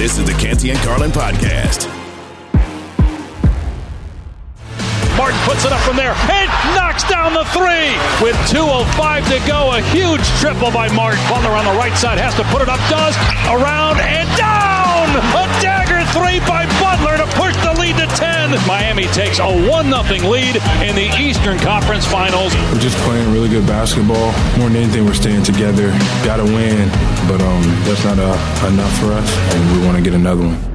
This is the Canty and Carlin podcast. Martin puts it up from there and knocks down the three with 2.05 to go. A huge triple by Martin. Butler on the right side has to put it up, does around and down. A dagger three by Butler to push the lead to 10. Miami takes a 1 0 lead in the Eastern Conference Finals. We're just playing really good basketball. More than anything, we're staying together. Got to win, but um, that's not uh, enough for us, and we want to get another one.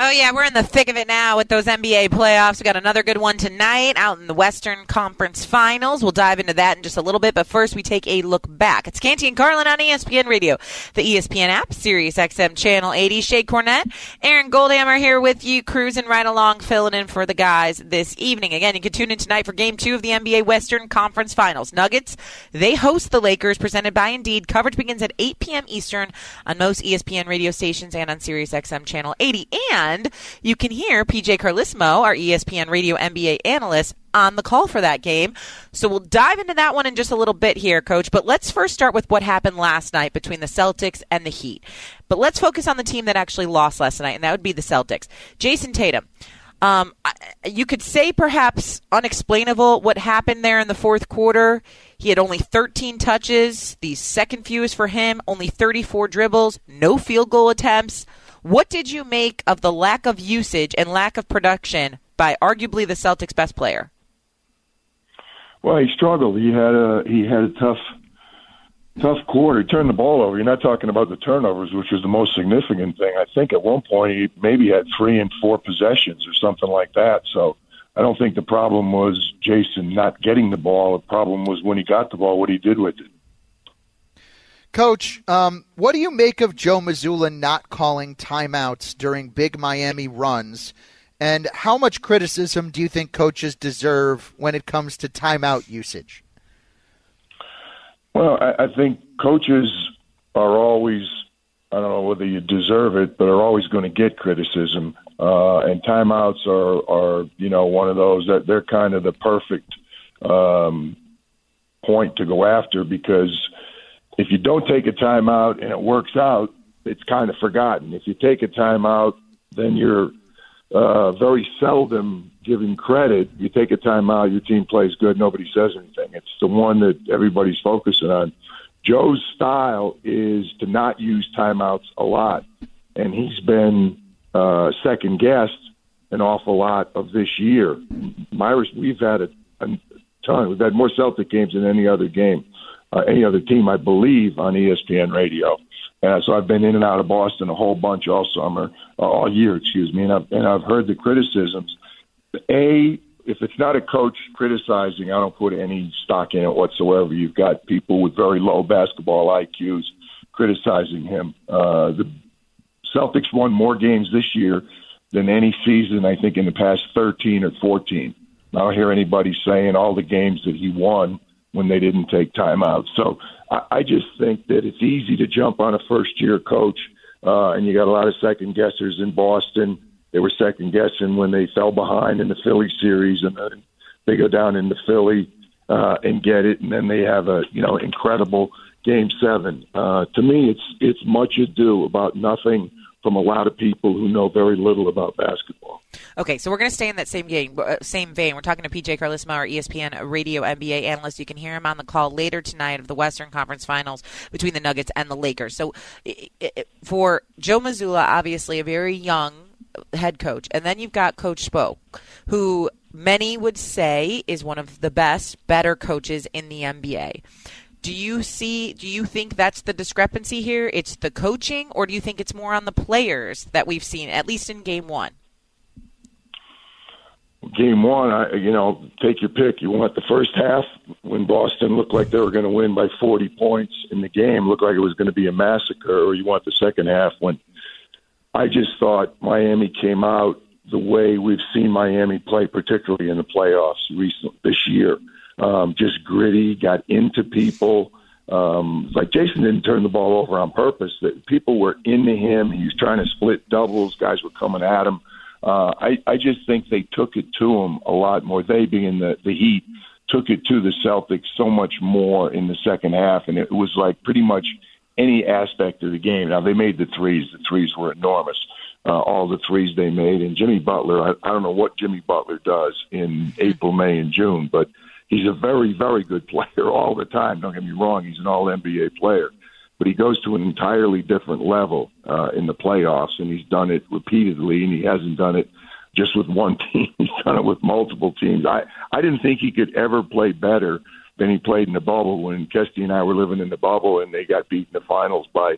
Oh, yeah, we're in the thick of it now with those NBA playoffs. We got another good one tonight out in the Western Conference Finals. We'll dive into that in just a little bit, but first we take a look back. It's Canty and Carlin on ESPN Radio, the ESPN app, Sirius XM Channel 80. Shae Cornette, Aaron Goldhammer here with you, cruising right along, filling in for the guys this evening. Again, you can tune in tonight for game two of the NBA Western Conference Finals. Nuggets, they host the Lakers, presented by Indeed. Coverage begins at 8 p.m. Eastern on most ESPN radio stations and on Sirius XM Channel 80. And and you can hear PJ Carlesimo, our ESPN radio NBA analyst, on the call for that game. So we'll dive into that one in just a little bit here, coach. But let's first start with what happened last night between the Celtics and the Heat. But let's focus on the team that actually lost last night, and that would be the Celtics. Jayson Tatum. Um, you could say perhaps unexplainable what happened there in the fourth quarter. He had only 13 touches, the second fewest for him, only 34 dribbles, no field goal attempts. What did you make of the lack of usage and lack of production by arguably the Celtics' best player? Well, he struggled. He had a he had a tough tough quarter. He turned the ball over. You're not talking about the turnovers, which was the most significant thing. I think at one point he maybe had three and four possessions or something like that. So I don't think the problem was Jayson not getting the ball. The problem was when he got the ball, what he did with it. Coach, um, what do you make of Joe Mazzulla not calling timeouts during big Miami runs? And how much criticism do you think coaches deserve when it comes to timeout usage? Well, I, I think coaches are always, I don't know whether you deserve it, but are always going to get criticism. Uh, and timeouts are, are, you know, one of those that they're kind of the perfect um, point to go after because – if you don't take a timeout and it works out, it's kind of forgotten. If you take a timeout, then you're uh, very seldom given credit. You take a timeout, your team plays good, nobody says anything. It's the one that everybody's focusing on. Joe's style is to not use timeouts a lot, and he's been uh, second guessed an awful lot of this year. Myers, we've had a, a ton. We've had more Celtic games than any other game uh, any other team, I believe, on ESPN radio. Uh, so I've been in and out of Boston a whole bunch all summer, uh, all year, excuse me, and I've, and I've heard the criticisms. A, if it's not a coach criticizing, I don't put any stock in it whatsoever. You've got people with very low basketball IQs criticizing him. Uh, the Celtics won more games this year than any season, I think, in the past 13 or 14. I don't hear anybody saying all the games that he won when they didn't take timeout. So I, I just think that it's easy to jump on a first year coach, uh, and you got a lot of second guessers in Boston. They were second guessing when they fell behind in the Philly series, and then they go down into Philly uh, and get it, and then they have a you know incredible game seven. Uh, to me, it's it's much ado about nothing from a lot of people who know very little about basketball. Okay, so we're going to stay in that same game, uh, same vein. We're talking to PJ Carlesimo, our ESPN radio NBA analyst. You can hear him on the call later tonight of the Western Conference Finals between the Nuggets and the Lakers. So for Joe Mazzulla, obviously a very young head coach, and then you've got Coach Spo, who many would say is one of the best, better coaches in the NBA. Do you see? Do you think that's the discrepancy here? It's the coaching, or do you think it's more on the players that we've seen, at least in Game One? Game one, I, you know, take your pick. You want the first half when Boston looked like they were going to win by 40 points in the game, looked like it was going to be a massacre, or you want the second half when I just thought Miami came out the way we've seen Miami play, particularly in the playoffs recent this year. Um, just gritty, got into people. Um, like Jayson didn't turn the ball over on purpose. That people were into him. He was trying to split doubles. Guys were coming at him. Uh, I, I just think they took it to him a lot more. They being the the Heat took it to the Celtics so much more in the second half, and it was like pretty much any aspect of the game. Now they made the threes. The threes were enormous. Uh, all the threes they made, and Jimmy Butler. I, I don't know what Jimmy Butler does in April, May, and June, but he's a very, very good player all the time. Don't get me wrong; he's an All NBA player, but he goes to an entirely different level uh, in the playoffs, and he's done it repeatedly, and he hasn't done it just with one team. He's done it with multiple teams. I I didn't think he could ever play better than he played in the bubble when Kesty and I were living in the bubble, and they got beat in the finals by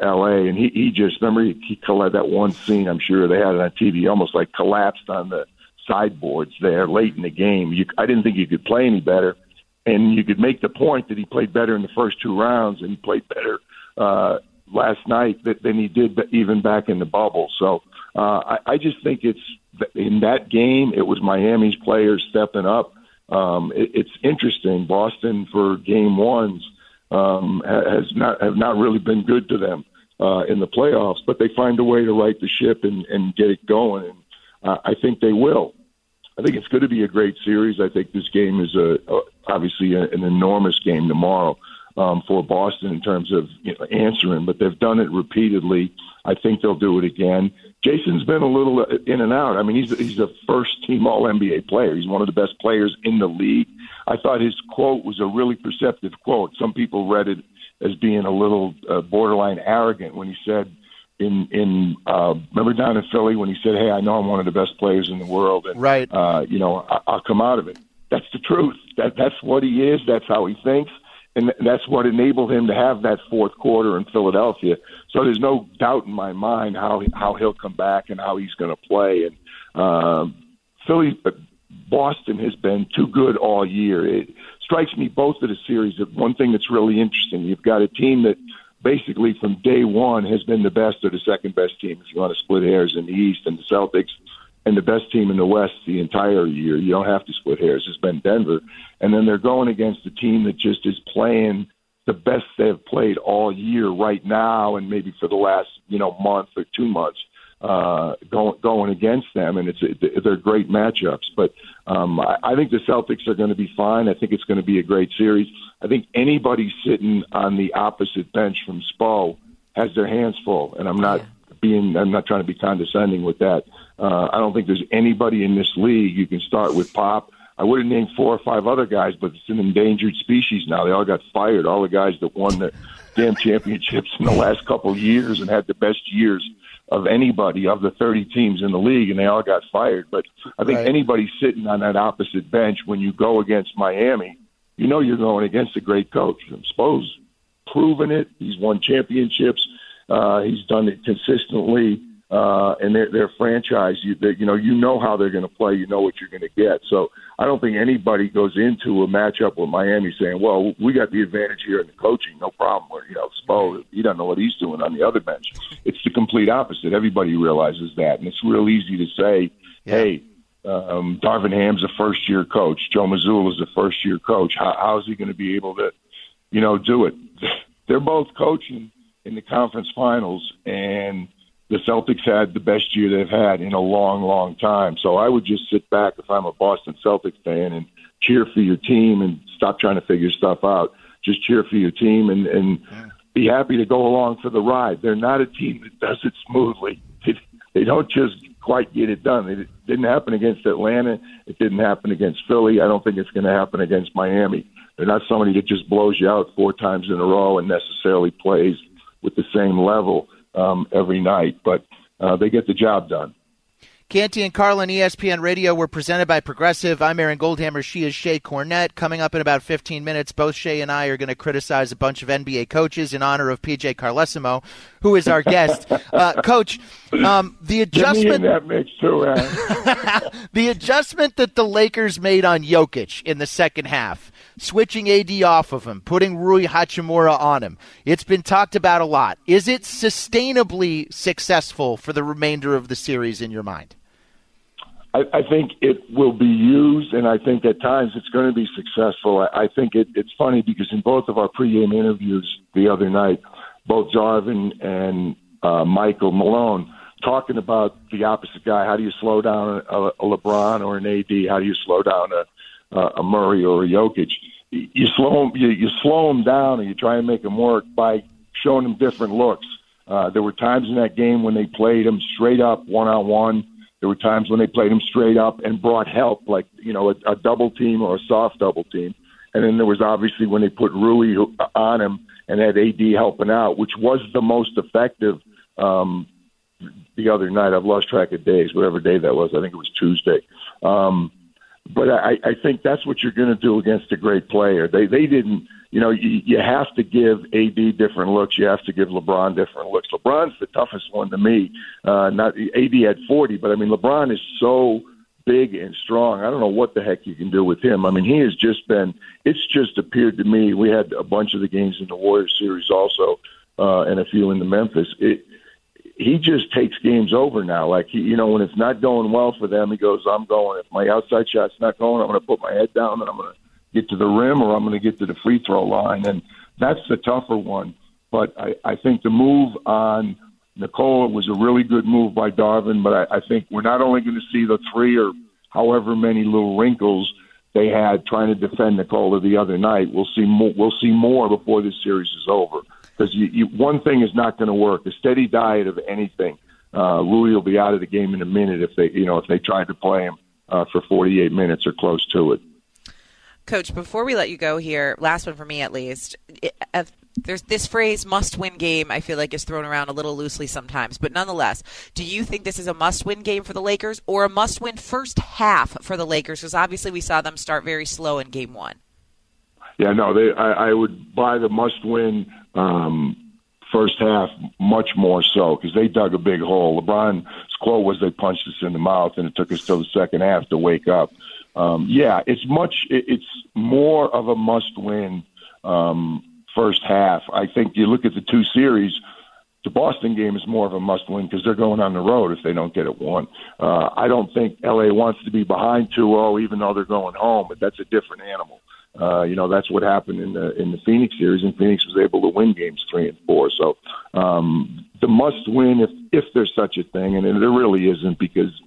L.A. And he he just remember he, he collect that one scene. I'm sure they had it on TV. Almost like collapsed on the sideboards there late in the game. You, I didn't think he could play any better, and you could make the point that he played better in the first two rounds, and he played better uh, last night than he did even back in the bubble. So uh, I, I just think it's in that game. It was Miami's players stepping up. Um, it, it's interesting. Boston for game ones um, has not have not really been good to them uh, in the playoffs, but they find a way to right the ship and, and get it going. And uh, I think they will. I think it's going to be a great series. I think this game is a, a obviously a, an enormous game tomorrow um, for Boston in terms of you know, answering, but they've done it repeatedly. I think they'll do it again. Jayson's been a little in and out. I mean, he's he's a first team All NBA player. He's one of the best players in the league. I thought his quote was a really perceptive quote. Some people read it as being a little uh, borderline arrogant when he said in in uh, remember down in Philly when he said, "Hey, I know I'm one of the best players in the world, and right. uh, you know I, I'll come out of it." That's the truth. That that's what he is. That's how he thinks, and that's what enabled him to have that fourth quarter in Philadelphia. So there's no doubt in my mind how how he'll come back and how he's going to play. And um, Philly, uh, Boston has been too good all year. It strikes me both of the series. That one thing that's really interesting, you've got a team that basically from day one has been the best or the second best team if you want to split hairs in the East and the Celtics and the best team in the West the entire year. You don't have to split hairs. It's been Denver. And then they're going against a team that just is playing the best they've played all year right now and maybe for the last, you know, month or two months uh, going going against them, and it's they're great matchups. But um, I, I think the Celtics are going to be fine. I think it's going to be a great series. I think anybody sitting on the opposite bench from Spo has their hands full, and I'm not yeah. being I'm not trying to be condescending with that. Uh, I don't think there's anybody in this league. You can start with Pop. I would have named four or five other guys, but it's an endangered species now. They all got fired. All the guys that won the damn championships in the last couple of years and had the best years of anybody of the 30 teams in the league, and they all got fired. But I think right. anybody sitting on that opposite bench when you go against Miami, you know you're going against a great coach. I suppose proven it. He's won championships. Uh, he's done it consistently uh, and their their franchise. You that you know you know how they're going to play. You know what you're going to get. So I don't think anybody goes into a matchup with Miami saying, "Well, we got the advantage here in the coaching, no problem." Or you know, Spo he doesn't know what he's doing on the other bench. It's the complete opposite. Everybody realizes that, and it's real easy to say, yeah. "Hey." Um, Darvin Ham's a first year coach. Joe Mazzulla is a first year coach. How, how is he going to be able to, you know, do it? They're both coaching in the conference finals, and the Celtics had the best year they've had in a long, long time. So I would just sit back if I'm a Boston Celtics fan and cheer for your team and stop trying to figure stuff out. Just cheer for your team and and be happy to go along for the ride. They're not a team that does it smoothly. They, they don't just quite get it done. It didn't happen against Atlanta. It didn't happen against Philly. I don't think it's going to happen against Miami. They're not somebody that just blows you out four times in a row and necessarily plays with the same level um, every night, but uh, they get the job done. Canty and Carlin, ESPN Radio, were presented by Progressive. I'm Aaron Goldhammer. She is Shae Cornette. Coming up in about 15 minutes, both Shae and I are going to criticize a bunch of NBA coaches in honor of PJ Carlesimo, who is our guest. Uh, Coach, um, the adjustment that makes too, the adjustment that the Lakers made on Jokic in the second half switching AD off of him, putting Rui Hachimura on him. It's been talked about a lot. Is it sustainably successful for the remainder of the series in your mind? I, I think it will be used, and I think at times it's going to be successful. I, I think it, it's funny because in both of our pregame interviews the other night, both Darvin and uh, Michael Malone talking about the opposite guy. How do you slow down a, a LeBron or an AD? How do you slow down a, a Murray or a Jokic? You slow them, you, you slow them down, and you try and make them work by showing them different looks. Uh, there were times in that game when they played them straight up one on one there were times when they played him straight up and brought help, like you know a, a double team or a soft double team. And then there was obviously when they put Rui on him and had AD helping out, which was the most effective um, the other night. I've lost track of days, whatever day that was. I think it was Tuesday. Um, but I, I think that's what you're going to do against a great player. They they didn't you know, you, you have to give AD different looks. You have to give LeBron different looks. LeBron's the toughest one to me. Uh, not AD had 40, but I mean, LeBron is so big and strong. I don't know what the heck you can do with him. I mean, he has just been. It's just appeared to me. We had a bunch of the games in the Warriors series also, uh, and a few in the Memphis. It, he just takes games over now. Like he, you know, when it's not going well for them, he goes, "I'm going. If my outside shot's not going, I'm going to put my head down and I'm going to." get to the rim or I'm going to get to the free throw line. And that's the tougher one. But I, I think the move on Nikola was a really good move by Darvin. But I, I think we're not only going to see the three or however many little wrinkles they had trying to defend Nikola the other night. We'll see more. We'll see more before this series is over. Because you, you, one thing is not going to work: a steady diet of anything. Uh, Rui will be out of the game in a minute if they, you know, if they tried to play him uh, for 48 minutes or close to it. Coach, before we let you go here, last one for me at least. If there's this phrase "must win game." I feel like is thrown around a little loosely sometimes, but nonetheless, do you think this is a must-win game for the Lakers or a must-win first half for the Lakers? Because obviously we saw them start very slow in Game One. Yeah, no, they. I, I would buy the must-win um, first half much more so because they dug a big hole. LeBron's quote was, "They punched us in the mouth," and it took us till the second half to wake up um, yeah, it's much. It's more of a must-win um, first half. I think you look at the two series. The Boston game is more of a must-win because they're going on the road if they don't get it won. Uh, I don't think LA wants to be behind 2-0, even though they're going home, but that's a different animal. Uh, you know that's what happened in the in the Phoenix series, and Phoenix was able to win games three and four. So um, the must win, if if there's such a thing, and there really isn't, because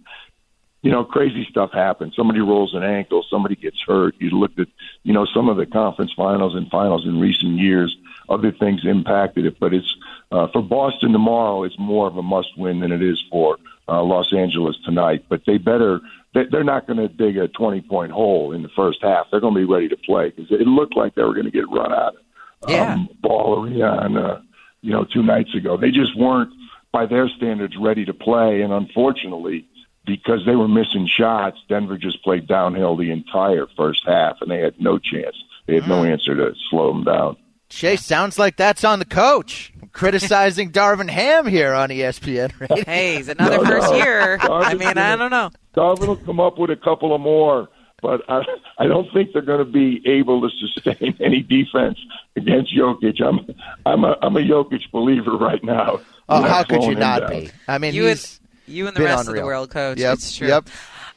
you know, crazy stuff happens. Somebody rolls an ankle, somebody gets hurt. You looked at, you know, some of the conference finals and finals in recent years. Other things impacted it, but it's uh, for Boston tomorrow. It's more of a must-win than it is for uh, Los Angeles tonight. But they better. They're not going to dig a 20-point hole in the first half. They're going to be ready to play because it looked like they were going to get run out of yeah. um, ball arena on, uh, you know, two nights ago. They just weren't, by their standards, ready to play, and unfortunately because they were missing shots, Denver just played downhill the entire first half, and they had no chance. They had mm. no answer to slow them down. Shae, sounds like that's on the coach. Criticizing Darvin Ham here on ESPN. Right? Hey, he's another no, first no. year. Darvin's I mean, I don't know. Darvin will come up with a couple of more, but I, I don't think they're going to be able to sustain any defense against Jokic. I'm, I'm a, I'm a Jokic believer right now. Oh, how could you not down. be? I mean, you he's you and the rest unreal. of the world, Coach. Yep. It's true. Yep.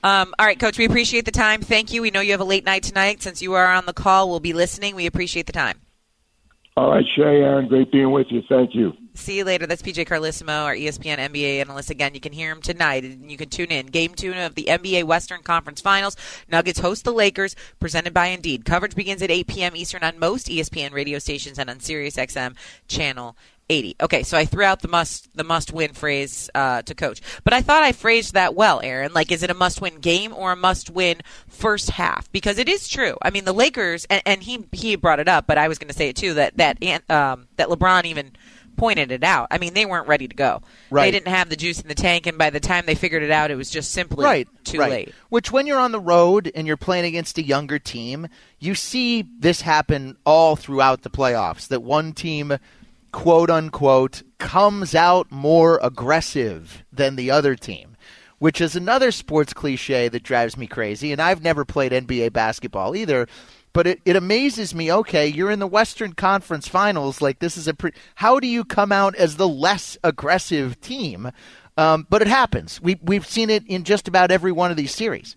Um, all right, Coach, we appreciate the time. Thank you. We know you have a late night tonight. Since you are on the call, we'll be listening. We appreciate the time. All right, Shae, Aaron, great being with you. Thank you. See you later. That's PJ Carlesimo, our ESPN NBA analyst. Again, you can hear him tonight, and you can tune in. Game two of the NBA Western Conference Finals. Nuggets host the Lakers, presented by Indeed. Coverage begins at 8 p.m. Eastern on most ESPN radio stations and on SiriusXM Channel 80. Okay, so I threw out the must the must win phrase uh, to coach, but I thought I phrased that well, Aaron. Like, is it a must win game or a must win first half? Because it is true. I mean, the Lakers, and, and he he brought it up, but I was going to say it too that that um, that LeBron even pointed it out. I mean, they weren't ready to go. Right. They didn't have the juice in the tank, and by the time they figured it out, it was just simply right, too right. late. Which, when you're on the road and you're playing against a younger team, you see this happen all throughout the playoffs. That one team quote unquote, comes out more aggressive than the other team, which is another sports cliche that drives me crazy. And I've never played NBA basketball either. but it, it amazes me. Okay, you're in the Western Conference Finals. Like this is a pre- how do you come out as the less aggressive team? Um, but it happens. We we've seen it in just about every one of these series.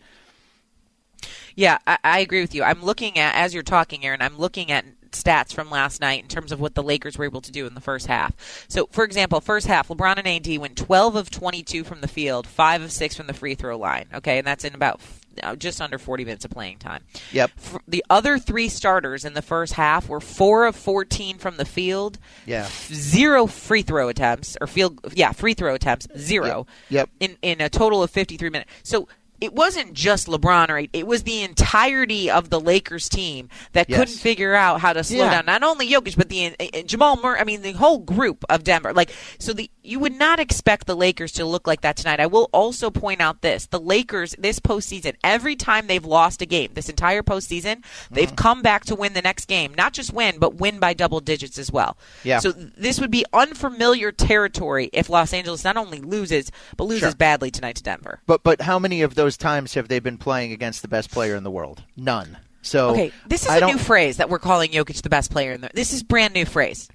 Yeah, I, I agree with you. I'm looking at as you're talking, Aaron. I'm looking at stats from last night in terms of what the Lakers were able to do in the first half. So, for example, first half, LeBron and AD went 12 of 22 from the field, 5 of 6 from the free throw line. Okay, and that's in about uh, just under 40 minutes of playing time. Yep. The other three starters in the first half were 4 of 14 from the field, Yeah. zero free throw attempts, or field, yeah, free throw attempts, zero. Yep. In, in a total of 53 minutes. So, it wasn't just LeBron, right? It was the entirety of the Lakers team that Yes. couldn't figure out how to slow Yeah. down not only Jokic but the uh, Jamal Murray. I mean, the whole group of Denver. Like, so the you would not expect the Lakers to look like that tonight. I will also point out this: the Lakers this postseason, every time they've lost a game, this entire postseason, they've Mm-hmm. come back to win the next game. Not just win, but win by double digits as well. Yeah. So this would be unfamiliar territory if Los Angeles not only loses but loses Sure. badly tonight to Denver. But but how many of those times have they been playing against the best player in the world? None. So Okay, this is I a new phrase that we're calling Jokic the best player in the. This is brand new phrase.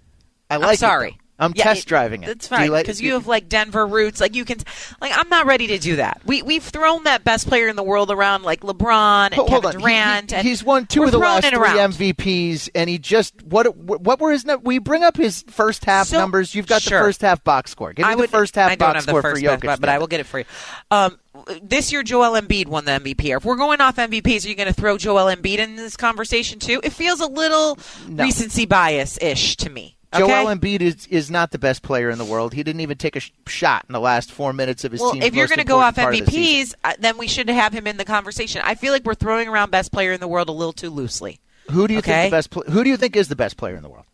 I I'm like it, sorry. though. I'm Yeah, test driving it. That's fine like- because you have like Denver roots. Like you can, like I'm not ready to do that. We we've thrown that best player in the world around like LeBron and Hold- Kevin on. Durant. he- and he's won two of the last three around. MVPs, and he just what what were his? We bring up his first half So- numbers. You've got sure. the first half box score. Give me I the would, first half I don't box have the score first for Jokic. but, but I will get it for you. Um, this year, Joel Embiid won the MVP. If we're going off MVPs, are you going to throw Joel Embiid in this conversation too? It feels a little No. recency bias ish to me. Joel Okay? Embiid is, is not the best player in the world. He didn't even take a sh- shot in the last four minutes of his Well, team's if you're going to go off of the. MVPs, uh, then we should have him in the conversation. I feel like we're throwing around best player in the world a little too loosely. Who do you Okay. think the best? Pl- who do you think is the best player in the world?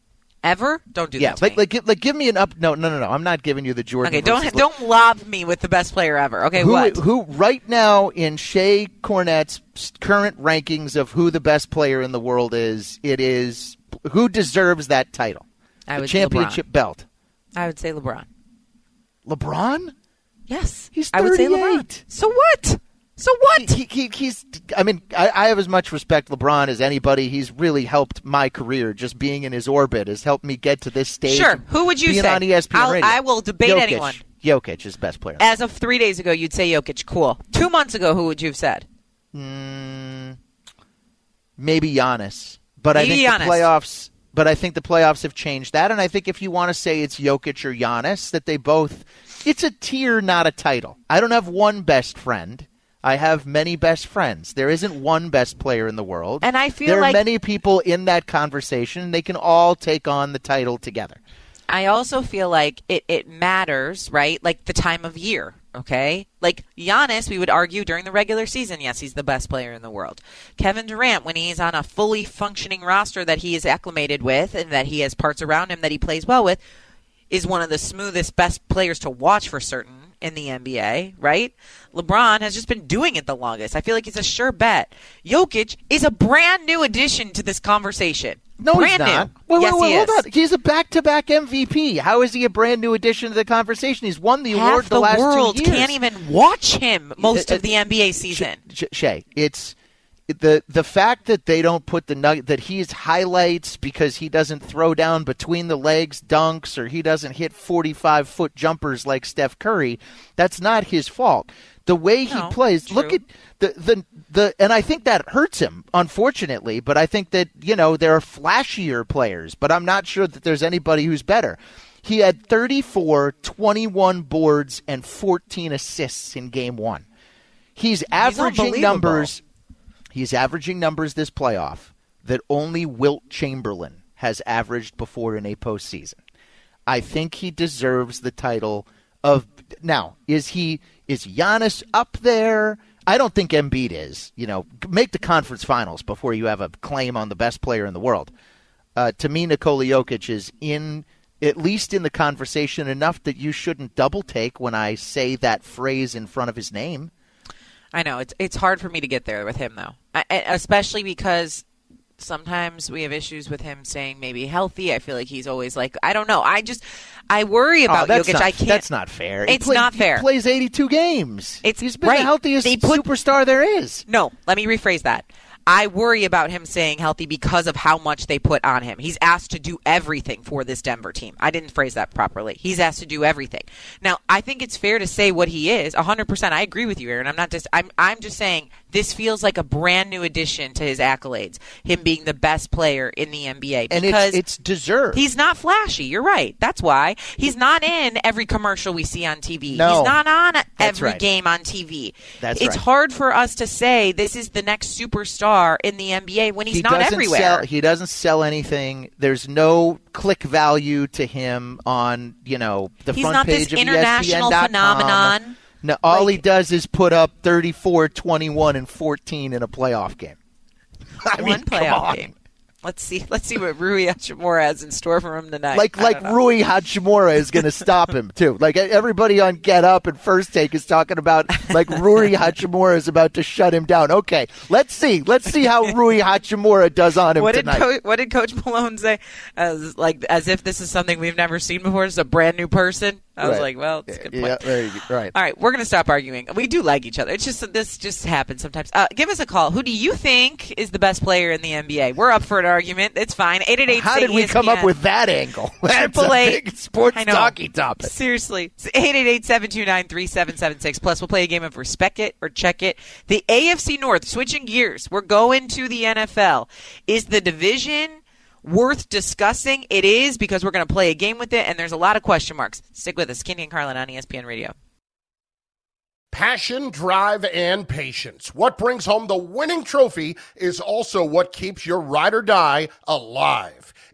Ever? Don't do yeah, that. To like like gi- like give me an up. No, no, no, no. I'm not giving you the Jordan. okay, don't don't lob me with the best player ever. Okay, who, what? who right now in Shae Cornette's current rankings of who the best player in the world is? It is who deserves that title, I would championship belt. I would say LeBron. LeBron. Yes, He's I would say LeBron. 38. So what? So what? He, he, he's. I mean, I, I have as much respect LeBron as anybody. He's really helped my career. Just being in his orbit has helped me get to this stage. Sure. Who would you being say? on ESPN I'll- radio. I will debate Jokic. anyone. Jokic is best player. As of three days ago, you'd say Jokic. Cool. Two months ago, who would you have said? Mm, maybe Giannis, but I think Giannis. the playoffs. But I think the playoffs have changed that, and I think if you want to say it's Jokic or Giannis, that they both, it's a tier, not a title. I don't have one best friend. I have many best friends. There isn't one best player in the world, And I feel there like- are many people in that conversation. and They can all take on the title together. I also feel like it, it matters, right? Like the time of year, okay? Like Giannis, we would argue during the regular season, yes, he's the best player in the world. Kevin Durant, when he's on a fully functioning roster that he is acclimated with and that he has parts around him that he plays well with, is one of the smoothest, best players to watch for certain in the NBA, right? LeBron has just been doing it the longest. I feel like he's a sure bet. Jokic is a brand new addition to this conversation. No, brand he's not. new. Wait, yes, wait, wait, he hold is. on. He's a back-to-back MVP. How is he a brand new addition to the conversation? He's won the award Half the, the last world two years. can't even watch him most Uh, of the NBA season. Shae, it's the the fact that they don't put the nugget that he's highlights because he doesn't throw down between the legs dunks or he doesn't hit 45 foot jumpers like Steph Curry. That's not his fault. The way he No, plays, look at the the the and I think that hurts him unfortunately, but I think that you know there are flashier players, but I'm not sure that there's anybody who's better. He had 34, 21 boards and 14 assists in game 1. He's averaging unbelievable. numbers He's averaging numbers this playoff that only Wilt Chamberlain has averaged before in a postseason. I think he deserves the title of now. Is he is Giannis up there? I don't think Embiid is. You know, make the conference finals before you have a claim on the best player in the world. Uh, to me, Nikola Jokic is in at least in the conversation enough that you shouldn't double take when I say that phrase in front of his name. I know it's it's hard for me to get there with him though, I, especially because sometimes we have issues with him saying maybe healthy. I feel like he's always like I don't know. I just I worry Oh, about that's Jokic. not, I can't. That's not fair. It's play- not fair. He plays 82 games. It's- He's been right. the healthiest put- superstar there is. No, let me rephrase that. I worry about him staying healthy because of how much they put on him. He's asked to do everything for this Denver team. I didn't phrase that properly. He's asked to do everything. Now, I think it's fair to say what he is. 100%. I agree with you, Aaron. I'm not just I'm I'm just saying this feels like a brand new addition to his accolades. Him being the best player in the NBA and because it's, it's deserved. He's not flashy. You're right. That's why he's not in every commercial we see on TV. No. he's not on every right. game on TV. That's it's right. hard for us to say this is the next superstar in the NBA when he's he not everywhere. Sell, he doesn't sell anything. There's no click value to him on you know the He's front not this page of international ESPN.com. phenomenon. No, all Like- he does is put up 34, 21, and 14 in a playoff game. I mean, One come playoff game. Let's see. Let's see what Rui Hachimura has in store for him tonight. Like like know. Rui Hachimura is going to stop him too. Like everybody on Get Up and First Take is talking about like Rui Hachimura is about to shut him down. Okay, let's see. Let's see how Rui Hachimura does on him What did tonight. Co- what did Coach Malone say? As like as if this is something we've never seen before. It's a brand new person. I was like, well, it's a good point. yeah, there you go. Right. All right, we're going to stop arguing. We do like each other. It's just this just happens sometimes. Uh, give us a call. Who do you think is the best player in the NBA? We're up for an argument. It's fine. Eight eight eight. How did we come up with that angle? That's a Triple eight. big sports talkie topic. Seriously. It's 888-729-3776. Plus, we'll play a game of Respect It or Check It. The AFC North, switching gears, we're going to the NFL. Is the division worth discussing? It is because we're going to play a game with it, and there's a lot of question marks. Stick with us. Canty and Carlin on ESPN Radio. Passion, drive, and patience. What brings home the winning trophy is also what keeps your ride or die alive.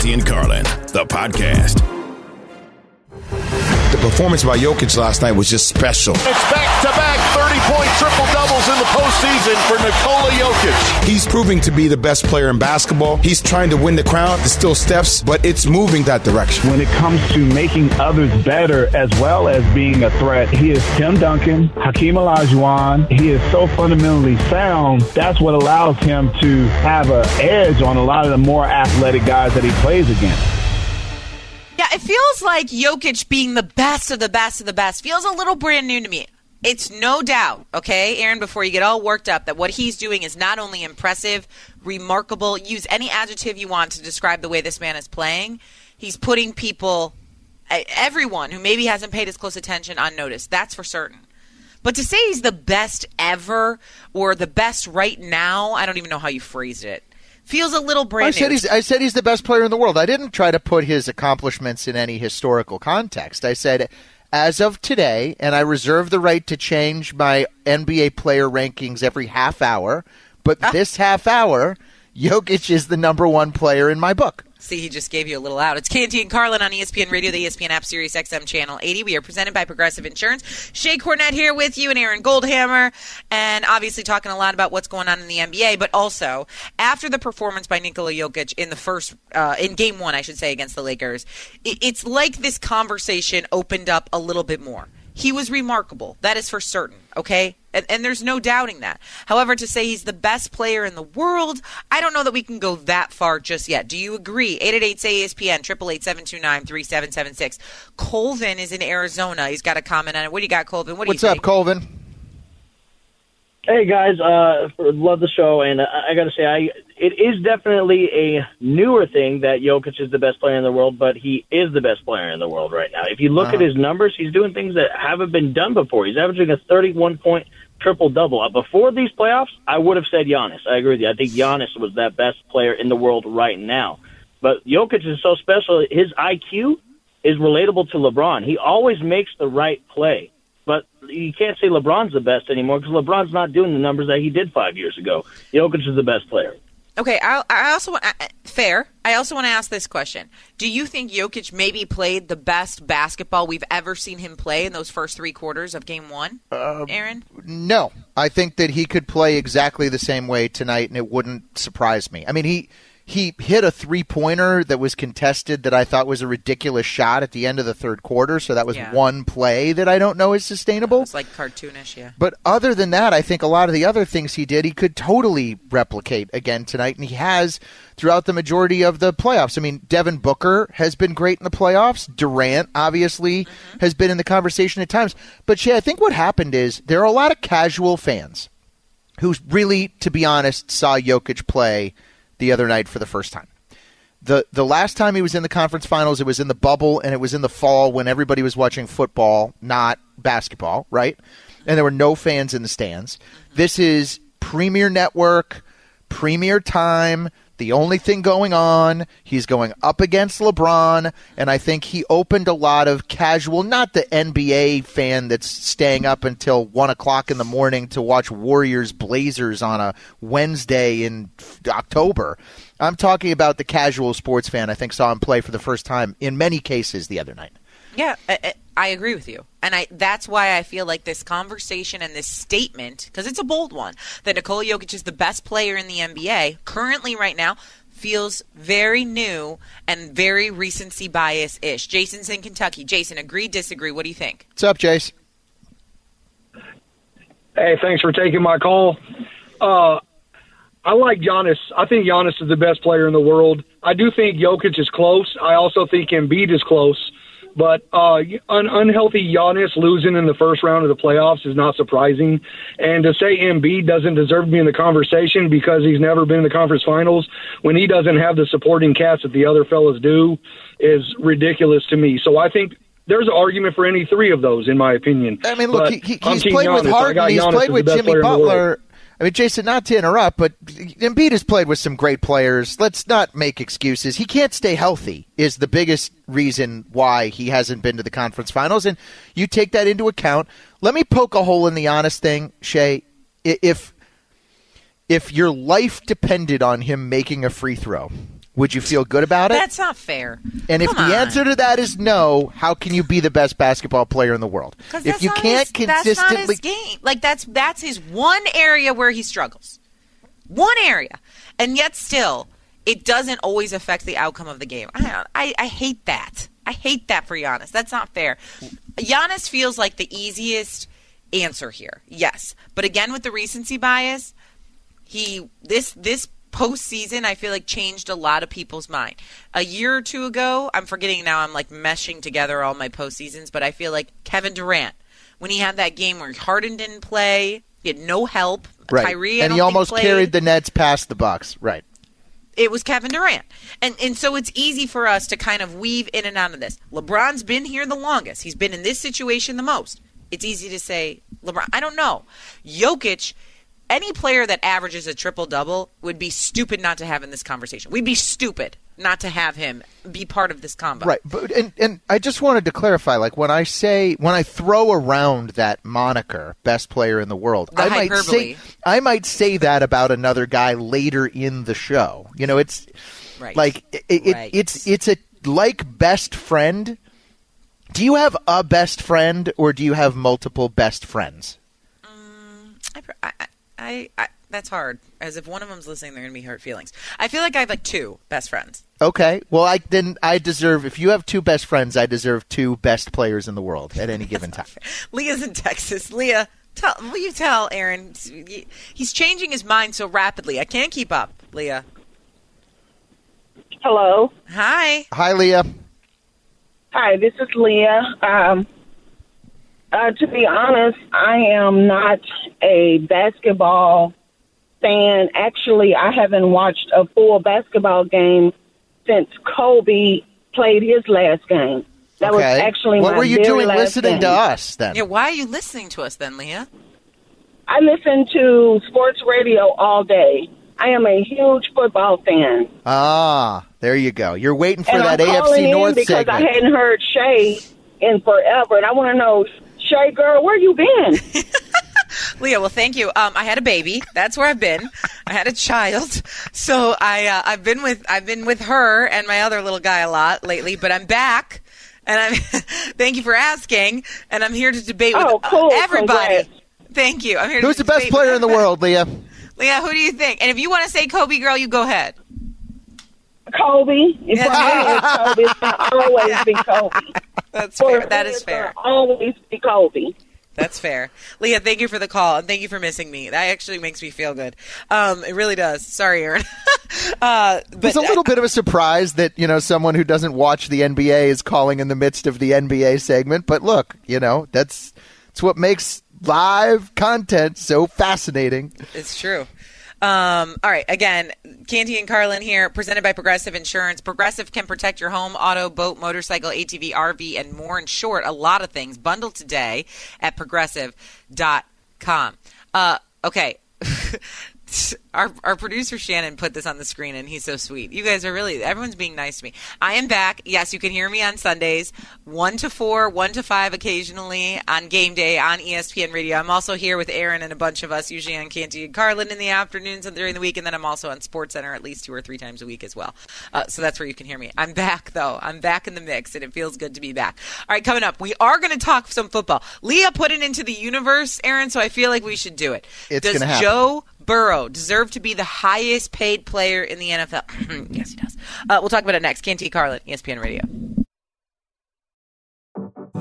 Canty and Carlin, the podcast. The performance by Jokic last night was just special. It's back to back 30 point triple doubles in the postseason for Nikola Jokic. He's proving to be the best player in basketball. He's trying to win the crown. It's still steps, but it's moving that direction. When it comes to making others better as well as being a threat, he is Tim Duncan, Hakeem Olajuwon. He is so fundamentally sound. That's what allows him to have an edge on a lot of the more athletic guys that he plays against. It feels like Jokic being the best of the best of the best feels a little brand new to me. It's no doubt, okay, Aaron, before you get all worked up, that what he's doing is not only impressive, remarkable, use any adjective you want to describe the way this man is playing. He's putting people, everyone who maybe hasn't paid as close attention on notice. That's for certain. But to say he's the best ever or the best right now, I don't even know how you phrased it. Feels a little brand I said new. he's I said he's the best player in the world. I didn't try to put his accomplishments in any historical context. I said as of today, and I reserve the right to change my NBA player rankings every half hour, but Ah. this half hour, Jokic is the number one player in my book. See, he just gave you a little out. It's Canty and Carlin on ESPN Radio, the ESPN app, Sirius XM Channel 80. We are presented by Progressive Insurance. Shae Cornette here with you and Aaron Goldhammer, and obviously talking a lot about what's going on in the NBA, but also after the performance by Nikola Jokic in the first, uh, in game one, I should say, against the Lakers, it's like this conversation opened up a little bit more. He was remarkable. That is for certain, okay? And, and there's no doubting that. However, to say he's the best player in the world, I don't know that we can go that far just yet. Do you agree? 888-ESPN, 888-729-3776. Colvin is in Arizona. He's got a comment on it. What do you got, Colvin? What do What's you up, think? Colvin? Hey guys, uh, love the show, and I, I got to say, I it is definitely a newer thing that Jokic is the best player in the world, but he is the best player in the world right now. If you look Uh-huh. at his numbers, he's doing things that haven't been done before. He's averaging a 31 point triple double. Before these playoffs, I would have said Giannis. I agree with you. I think Giannis was that best player in the world right now. But Jokic is so special. His IQ is relatable to LeBron. He always makes the right play. But you can't say LeBron's the best anymore because LeBron's not doing the numbers that he did five years ago. Jokic is the best player. Okay, I, I also want, uh, fair. I also want to ask this question: Do you think Jokic maybe played the best basketball we've ever seen him play in those first three quarters of Game One? Aaron, No, I think that he could play exactly the same way tonight, and it wouldn't surprise me. I mean, he he hit a three pointer that was contested that I thought was a ridiculous shot at the end of the third quarter. So that was Yeah. one play that I don't know is sustainable. it's like cartoonish, yeah. But other than that, I think a lot of the other things he did, he could totally replicate again tonight, and he has throughout the majority of the playoffs. I mean, Devin Booker has been great in the playoffs. Durant, obviously, mm-hmm. has been in the conversation at times. But, Shae, I think what happened is there are a lot of casual fans who really, to be honest, saw Jokic play the other night for the first time. The the last time he was in the conference finals, it was in the bubble and it was in the fall when everybody was watching football, not basketball, right? And there were no fans in the stands. This is Premier Network, Premier Time, the only thing going on. He's going up against LeBron, and I think he opened a lot of casual, not the NBA fan that's staying up until one o'clock in the morning to watch Warriors Blazers on a Wednesday in October. I'm talking about the casual sports fan. I think saw him play for the first time in many cases the other night. Yeah, I, I- I agree with you, and I that's why I feel like this conversation and this statement, because it's a bold one, that Nikola Jokic is the best player in the NBA currently right now, feels very new and very recency bias ish. Jason's in Kentucky. Jason, agree, disagree? What do you think? What's up, Jace? Hey, thanks for taking my call. Uh, I like Giannis. I think Giannis is the best player in the world. I do think Jokic is close. I also think Embiid is close. But uh, un- unhealthy Giannis losing in the first round of the playoffs is not surprising. And to say Embiid doesn't deserve to be in the conversation because he's never been in the conference finals when he doesn't have the supporting cast that the other fellas do is ridiculous to me. So I think there's an argument for any three of those, in my opinion. I mean, look, But he, he, he's played with Giannis. I Harden. He's played with Jimmy player in the. Butler. I mean, Jason, not to interrupt, but Embiid has played with some great players. Let's not make excuses. He can't stay healthy is the biggest reason why he hasn't been to the conference finals, and you take that into account. Let me poke a hole in the honest thing, Shae. If if your life depended on him making a free throw, would you feel good about it? That's not fair. And if the on. answer to that is no, how can you be the best basketball player in the world? If you can't his, consistently his game. Like that's that's his one area where he struggles. One area, and yet still, it doesn't always affect the outcome of the game. I I, I hate that. I hate that for Giannis. That's not fair. Giannis feels like the easiest answer here. Yes, but again with the recency bias, he this this postseason I feel like changed a lot of people's mind. A year or two ago, I'm forgetting now. I'm like meshing together all my postseasons, but I feel like Kevin Durant when he had that game where Harden didn't play, he had no help. right, Kyrie, and he almost played. carried the Nets past the Bucks. Right. It was Kevin Durant. And and so it's easy for us to kind of weave in and out of this. LeBron's been here the longest. He's been in this situation the most. It's easy to say LeBron. I don't know. Jokic, any player that averages a triple double would be stupid not to have in this conversation. We'd be stupid not to have him be part of this combo. Right, but and and I just wanted to clarify, like when I say when I throw around that moniker, best player in the world, The I might say I might say that about another guy later in the show. You know, it's Right. like it, it, Right. it's it's a like best friend. Do you have a best friend, or do you have multiple best friends? Mm, I, I, I, I that's hard. As if one of them's listening, they're gonna be hurt feelings. I feel like I have like two best friends. Okay, well, I then I deserve. If you have two best friends, I deserve two best players in the world at any given time. Leah's in Texas. Leah, tell will you tell Aaron? He's changing his mind so rapidly. I can't keep up. Leah. Hello. Hi. Hi, Leah. Hi, this is Leah. Um, uh, to be honest, I am not a basketball fan. Actually, I haven't watched a full basketball game since Kobe played his last game. That was actually what my were you very doing listening game. to us then? Yeah, why are you listening to us then, Leah? I listen to sports radio all day. I am a huge football fan. Ah, there you go. You're waiting for and that I'm calling AFC in North because segment. I hadn't heard Shae in forever, and I want to know, Shae girl, where you been? Leah, well, thank you. Um, I had a baby. That's where I've been. I had a child, so I uh, I've been with I've been with her and my other little guy a lot lately. But I'm back, and I'm thank you for asking. And I'm here to debate with Oh, uh, cool. everybody. Congrats. Thank you. I'm here. Who's to the best player in the world, Leah? Leah, who do you think? And if you want to say Kobe, girl, you go ahead. Kobe. If for me, it's Kobe. It's gonna always be Kobe. That's For fair. me, That is fair. Always be Kobe. That's fair. Leah, thank you for the call and thank you for missing me. That actually makes me feel good. Um, it really does. Sorry, Aaron. uh, but It's a little bit of a surprise that you know someone who doesn't watch the NBA is calling in the midst of the NBA segment. But look, you know that's it's what makes live content so fascinating. It's true. Um, all right. Again, Canty and Carlin here, presented by Progressive Insurance. Progressive can protect your home, auto, boat, motorcycle, ATV, RV, and more. In short, a lot of things. Bundle today at progressive.com. Uh, okay. Our, our producer Shannon put this on the screen, and he's so sweet. You guys are really everyone's being nice to me. I am back. Yes, you can hear me on Sundays, one to four, one to five, occasionally on game day on ESPN Radio. I'm also here with Aaron and a bunch of us, usually on Canty and Carlin in the afternoons and during the week, and then I'm also on Sports Center at least two or three times a week as well. Uh, so that's where you can hear me. I'm back though. I'm back in the mix, and it feels good to be back. All right, coming up, we are going to talk some football. Leah put it into the universe, Aaron, so I feel like we should do it. It's Does. Joe Burrow deserve to be the highest paid player in the NFL? yes, he does. Uh, we'll talk about it next. Canty Carlin, ESPN Radio.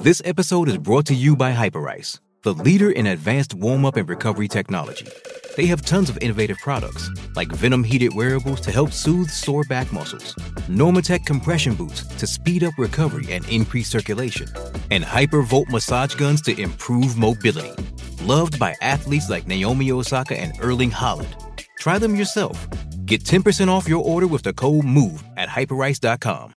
This episode is brought to you by Hyperice, the leader in advanced warm up and recovery technology. They have tons of innovative products, like Venom heated wearables to help soothe sore back muscles, Normatec compression boots to speed up recovery and increase circulation, and Hypervolt massage guns to improve mobility. Loved by athletes like Naomi Osaka and Erling Haaland. Try them yourself. Get 10% off your order with the code MOVE at hyperice.com.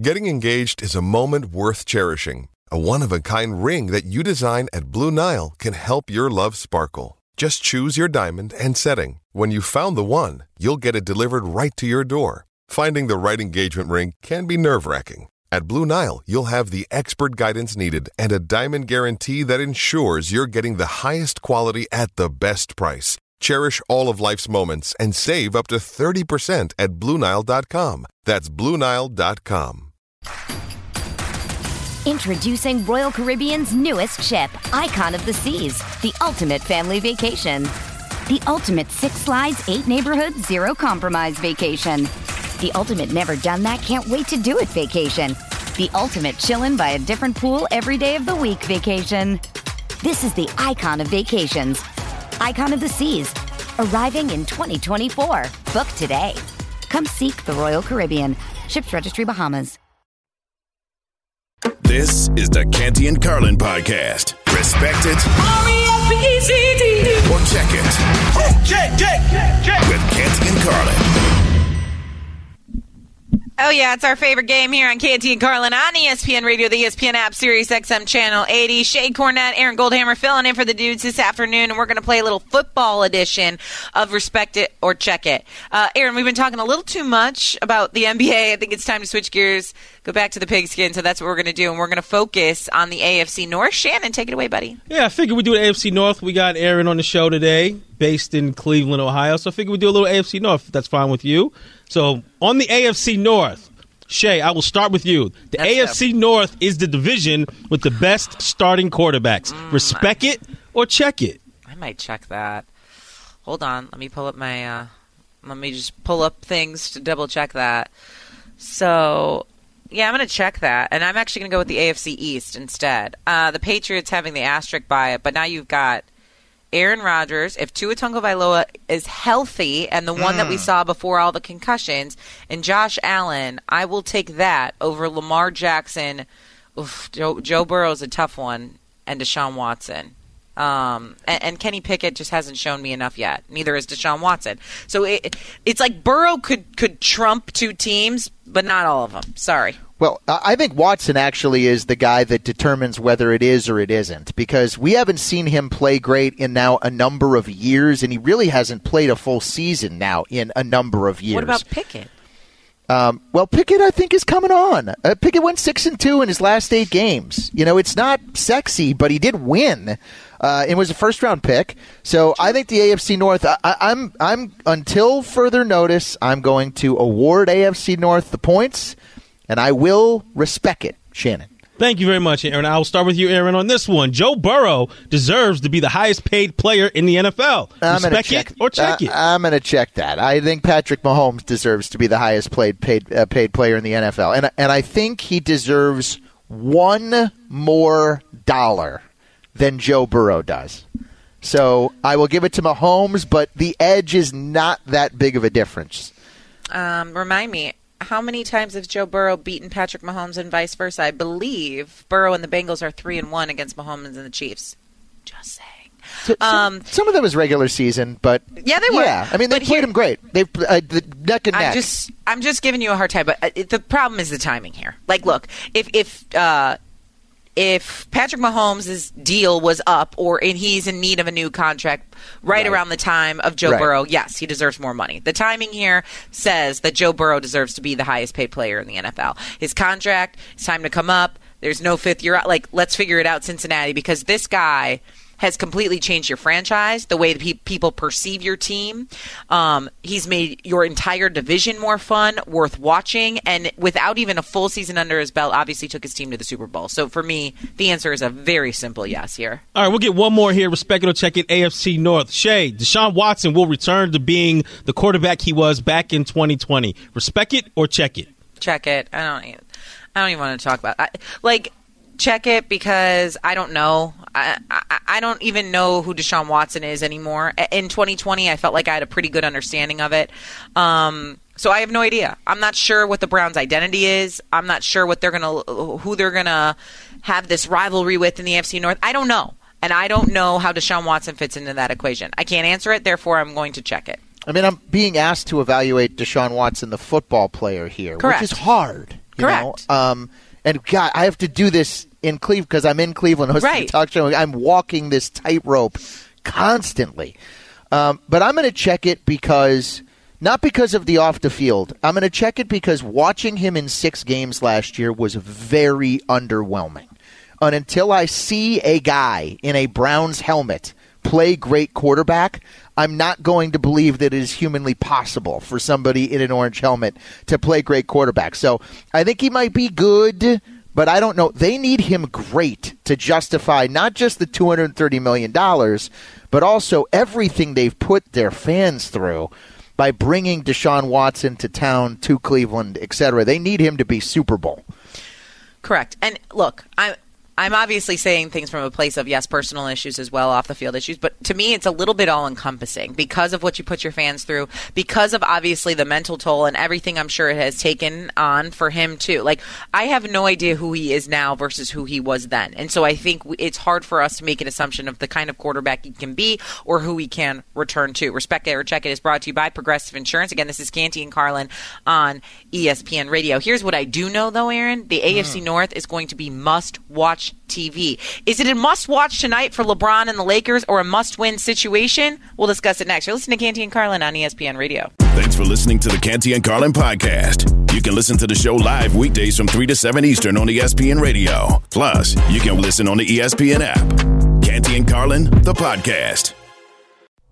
Getting engaged is a moment worth cherishing. A one of a kind ring that you design at Blue Nile can help your love sparkle. Just choose your diamond and setting. When you've found the one, you'll get it delivered right to your door. Finding the right engagement ring can be nerve wracking. At Blue Nile, you'll have the expert guidance needed and a diamond guarantee that ensures you're getting the highest quality at the best price. Cherish all of life's moments and save up to 30% at BlueNile.com. That's BlueNile.com. Introducing Royal Caribbean's newest ship, Icon of the Seas, the ultimate family vacation. The ultimate six slides, eight neighborhoods, zero compromise vacation. The ultimate never done that, can't wait to do it vacation. The ultimate chillin' by a different pool every day of the week vacation. This is the icon of vacations. Icon of the Seas, arriving in 2024. Book today. Come seek the Royal Caribbean. Ships Registry Bahamas. This is the Canty and Carlin podcast. Respect it or check it. With Canty and Carlin. Oh, yeah, it's our favorite game here on Canty and Carlin on ESPN Radio, the ESPN app, Sirius XM Channel 80. Shae Cornette, Aaron Goldhammer filling in for the dudes this afternoon, and we're going to play a little football edition of Respect It or Check It. Uh, Aaron, we've been talking a little too much about the NBA. I think it's time to switch gears, go back to the pigskin, so that's what we're going to do, and we're going to focus on the AFC North. Shannon, take it away, buddy. Yeah, I figured we'd do the AFC North. We got Aaron on the show today, based in Cleveland, Ohio. So I figured we'd do a little AFC North, if that's fine with you. So on the AFC North, Shae, I will start with you. The AFC North is the division with the best starting quarterbacks. Respect it or check it. I might check that. Hold on, let me pull up my. Uh, let me just pull up things to double check that. So, yeah, I'm going to check that, and I'm actually going to go with the AFC East instead. Uh, the Patriots having the asterisk by it, but now you've got Aaron Rodgers. If Tua Tagovailoa is healthy and the one that we Mm. saw before all the concussions, and Josh Allen, I will take that over Lamar Jackson. Oof, Joe, Joe is a tough one, and Deshaun Watson. Um, and, and Kenny Pickett just hasn't shown me enough yet. Neither has Deshaun Watson. So it, it's like Burrow could could trump two teams, but not all of them. Sorry. Well, I think Watson actually is the guy that determines whether it is or it isn't because we haven't seen him play great in now a number of years, and he really hasn't played a full season now in a number of years. What about Pickett? Um, well, Pickett, I think, is coming on. Uh, Pickett went six and two in his last eight games. You know, it's not sexy, but he did win. Uh, it was a first round pick, so I think the AFC North. I, I, I'm, I'm until further notice, I'm going to award AFC North the points, and I will respect it, Shannon. Thank you very much, Aaron. I'll start with you, Aaron, on this one. Joe Burrow deserves to be the highest paid player in the NFL. I'm gonna Respect check, it or check uh, it. I'm going to check that. I think Patrick Mahomes deserves to be the highest played paid uh, paid player in the NFL, and and I think he deserves one more dollar than Joe Burrow does. So I will give it to Mahomes, but the edge is not that big of a difference. Um, remind me, how many times has Joe Burrow beaten Patrick Mahomes and vice versa? I believe Burrow and the Bengals are three and one against Mahomes and the Chiefs. Just saying. So- some, some of them was regular season, but Yeah, they were. Yeah, I mean they But played here- him great. They uh, the neck and I'm neck. just I'm just giving you a hard time, but uh, it, the problem is the timing here. Like, look, if if uh, if Patrick Mahomes' deal was up, or and he's in need of a new contract right, around the time of Joe Right. Burrow, yes, he deserves more money. The timing here says that Joe Burrow deserves to be the highest paid player in the NFL. His contract, it's time to come up. There's no fifth year out. Like, let's figure it out, Cincinnati, because this guy has completely changed your franchise, the way that pe- people perceive your team. Um, he's made your entire division more fun, worth watching, and without even a full season under his belt, obviously took his team to the Super Bowl. So for me, the answer is a very simple yes here. All right, we'll get one more here. Respect it or check it. AFC North. Shae, Deshaun Watson will return to being the quarterback he was back in 2020. Respect it or check it. Check it. I don't. Even, I don't even want to talk about. I, like, check it because I don't know. I, I I don't even know who Deshaun Watson is anymore. In 2020, I felt like I had a pretty good understanding of it. Um, so I have no idea. I'm not sure what the Browns' identity is. I'm not sure what they're gonna, who they're gonna have this rivalry with in the AFC North. I don't know, and I don't know how Deshaun Watson fits into that equation. I can't answer it. Therefore, I'm going to check it. I mean, I'm being asked to evaluate Deshaun Watson, the football player here, Correct. which is hard. You Correct. Know? Um, and God, I have to do this in Cleveland because I'm in Cleveland hosting Right. the talk show. I'm walking this tightrope constantly. Um, but I'm going to check it because not because of the off the field. I'm going to check it because watching him in six games last year was very underwhelming. And until I see a guy in a Browns helmet play great quarterback, I'm not going to believe that it is humanly possible for somebody in an orange helmet to play great quarterback. So I think he might be good, but I don't know. They need him great to justify not just the $230 million, but also everything they've put their fans through by bringing Deshaun Watson to town, to Cleveland, etc. They need him to be Super Bowl. Correct. And look, I I'm obviously saying things from a place of yes, personal issues as well, off the field issues, but to me, it's a little bit all encompassing because of what you put your fans through, because of obviously the mental toll and everything I'm sure it has taken on for him too. Like I have no idea who he is now versus who he was then, and so I think it's hard for us to make an assumption of the kind of quarterback he can be or who he can return to. Respect Air Check It is brought to you by Progressive Insurance. Again, this is Canty and Carlin on ESPN Radio. Here's what I do know though, Aaron: the AFC hmm. North is going to be must watch TV. Is it a must watch tonight for LeBron and the Lakers or a must win situation? We'll discuss it next. You're listening to Canty and Carlin on ESPN Radio. Thanks for listening to the Canty and Carlin podcast. You can listen to the show live weekdays from 3 to 7 Eastern on ESPN Radio. Plus, you can listen on the ESPN app. Canty and Carlin, the podcast.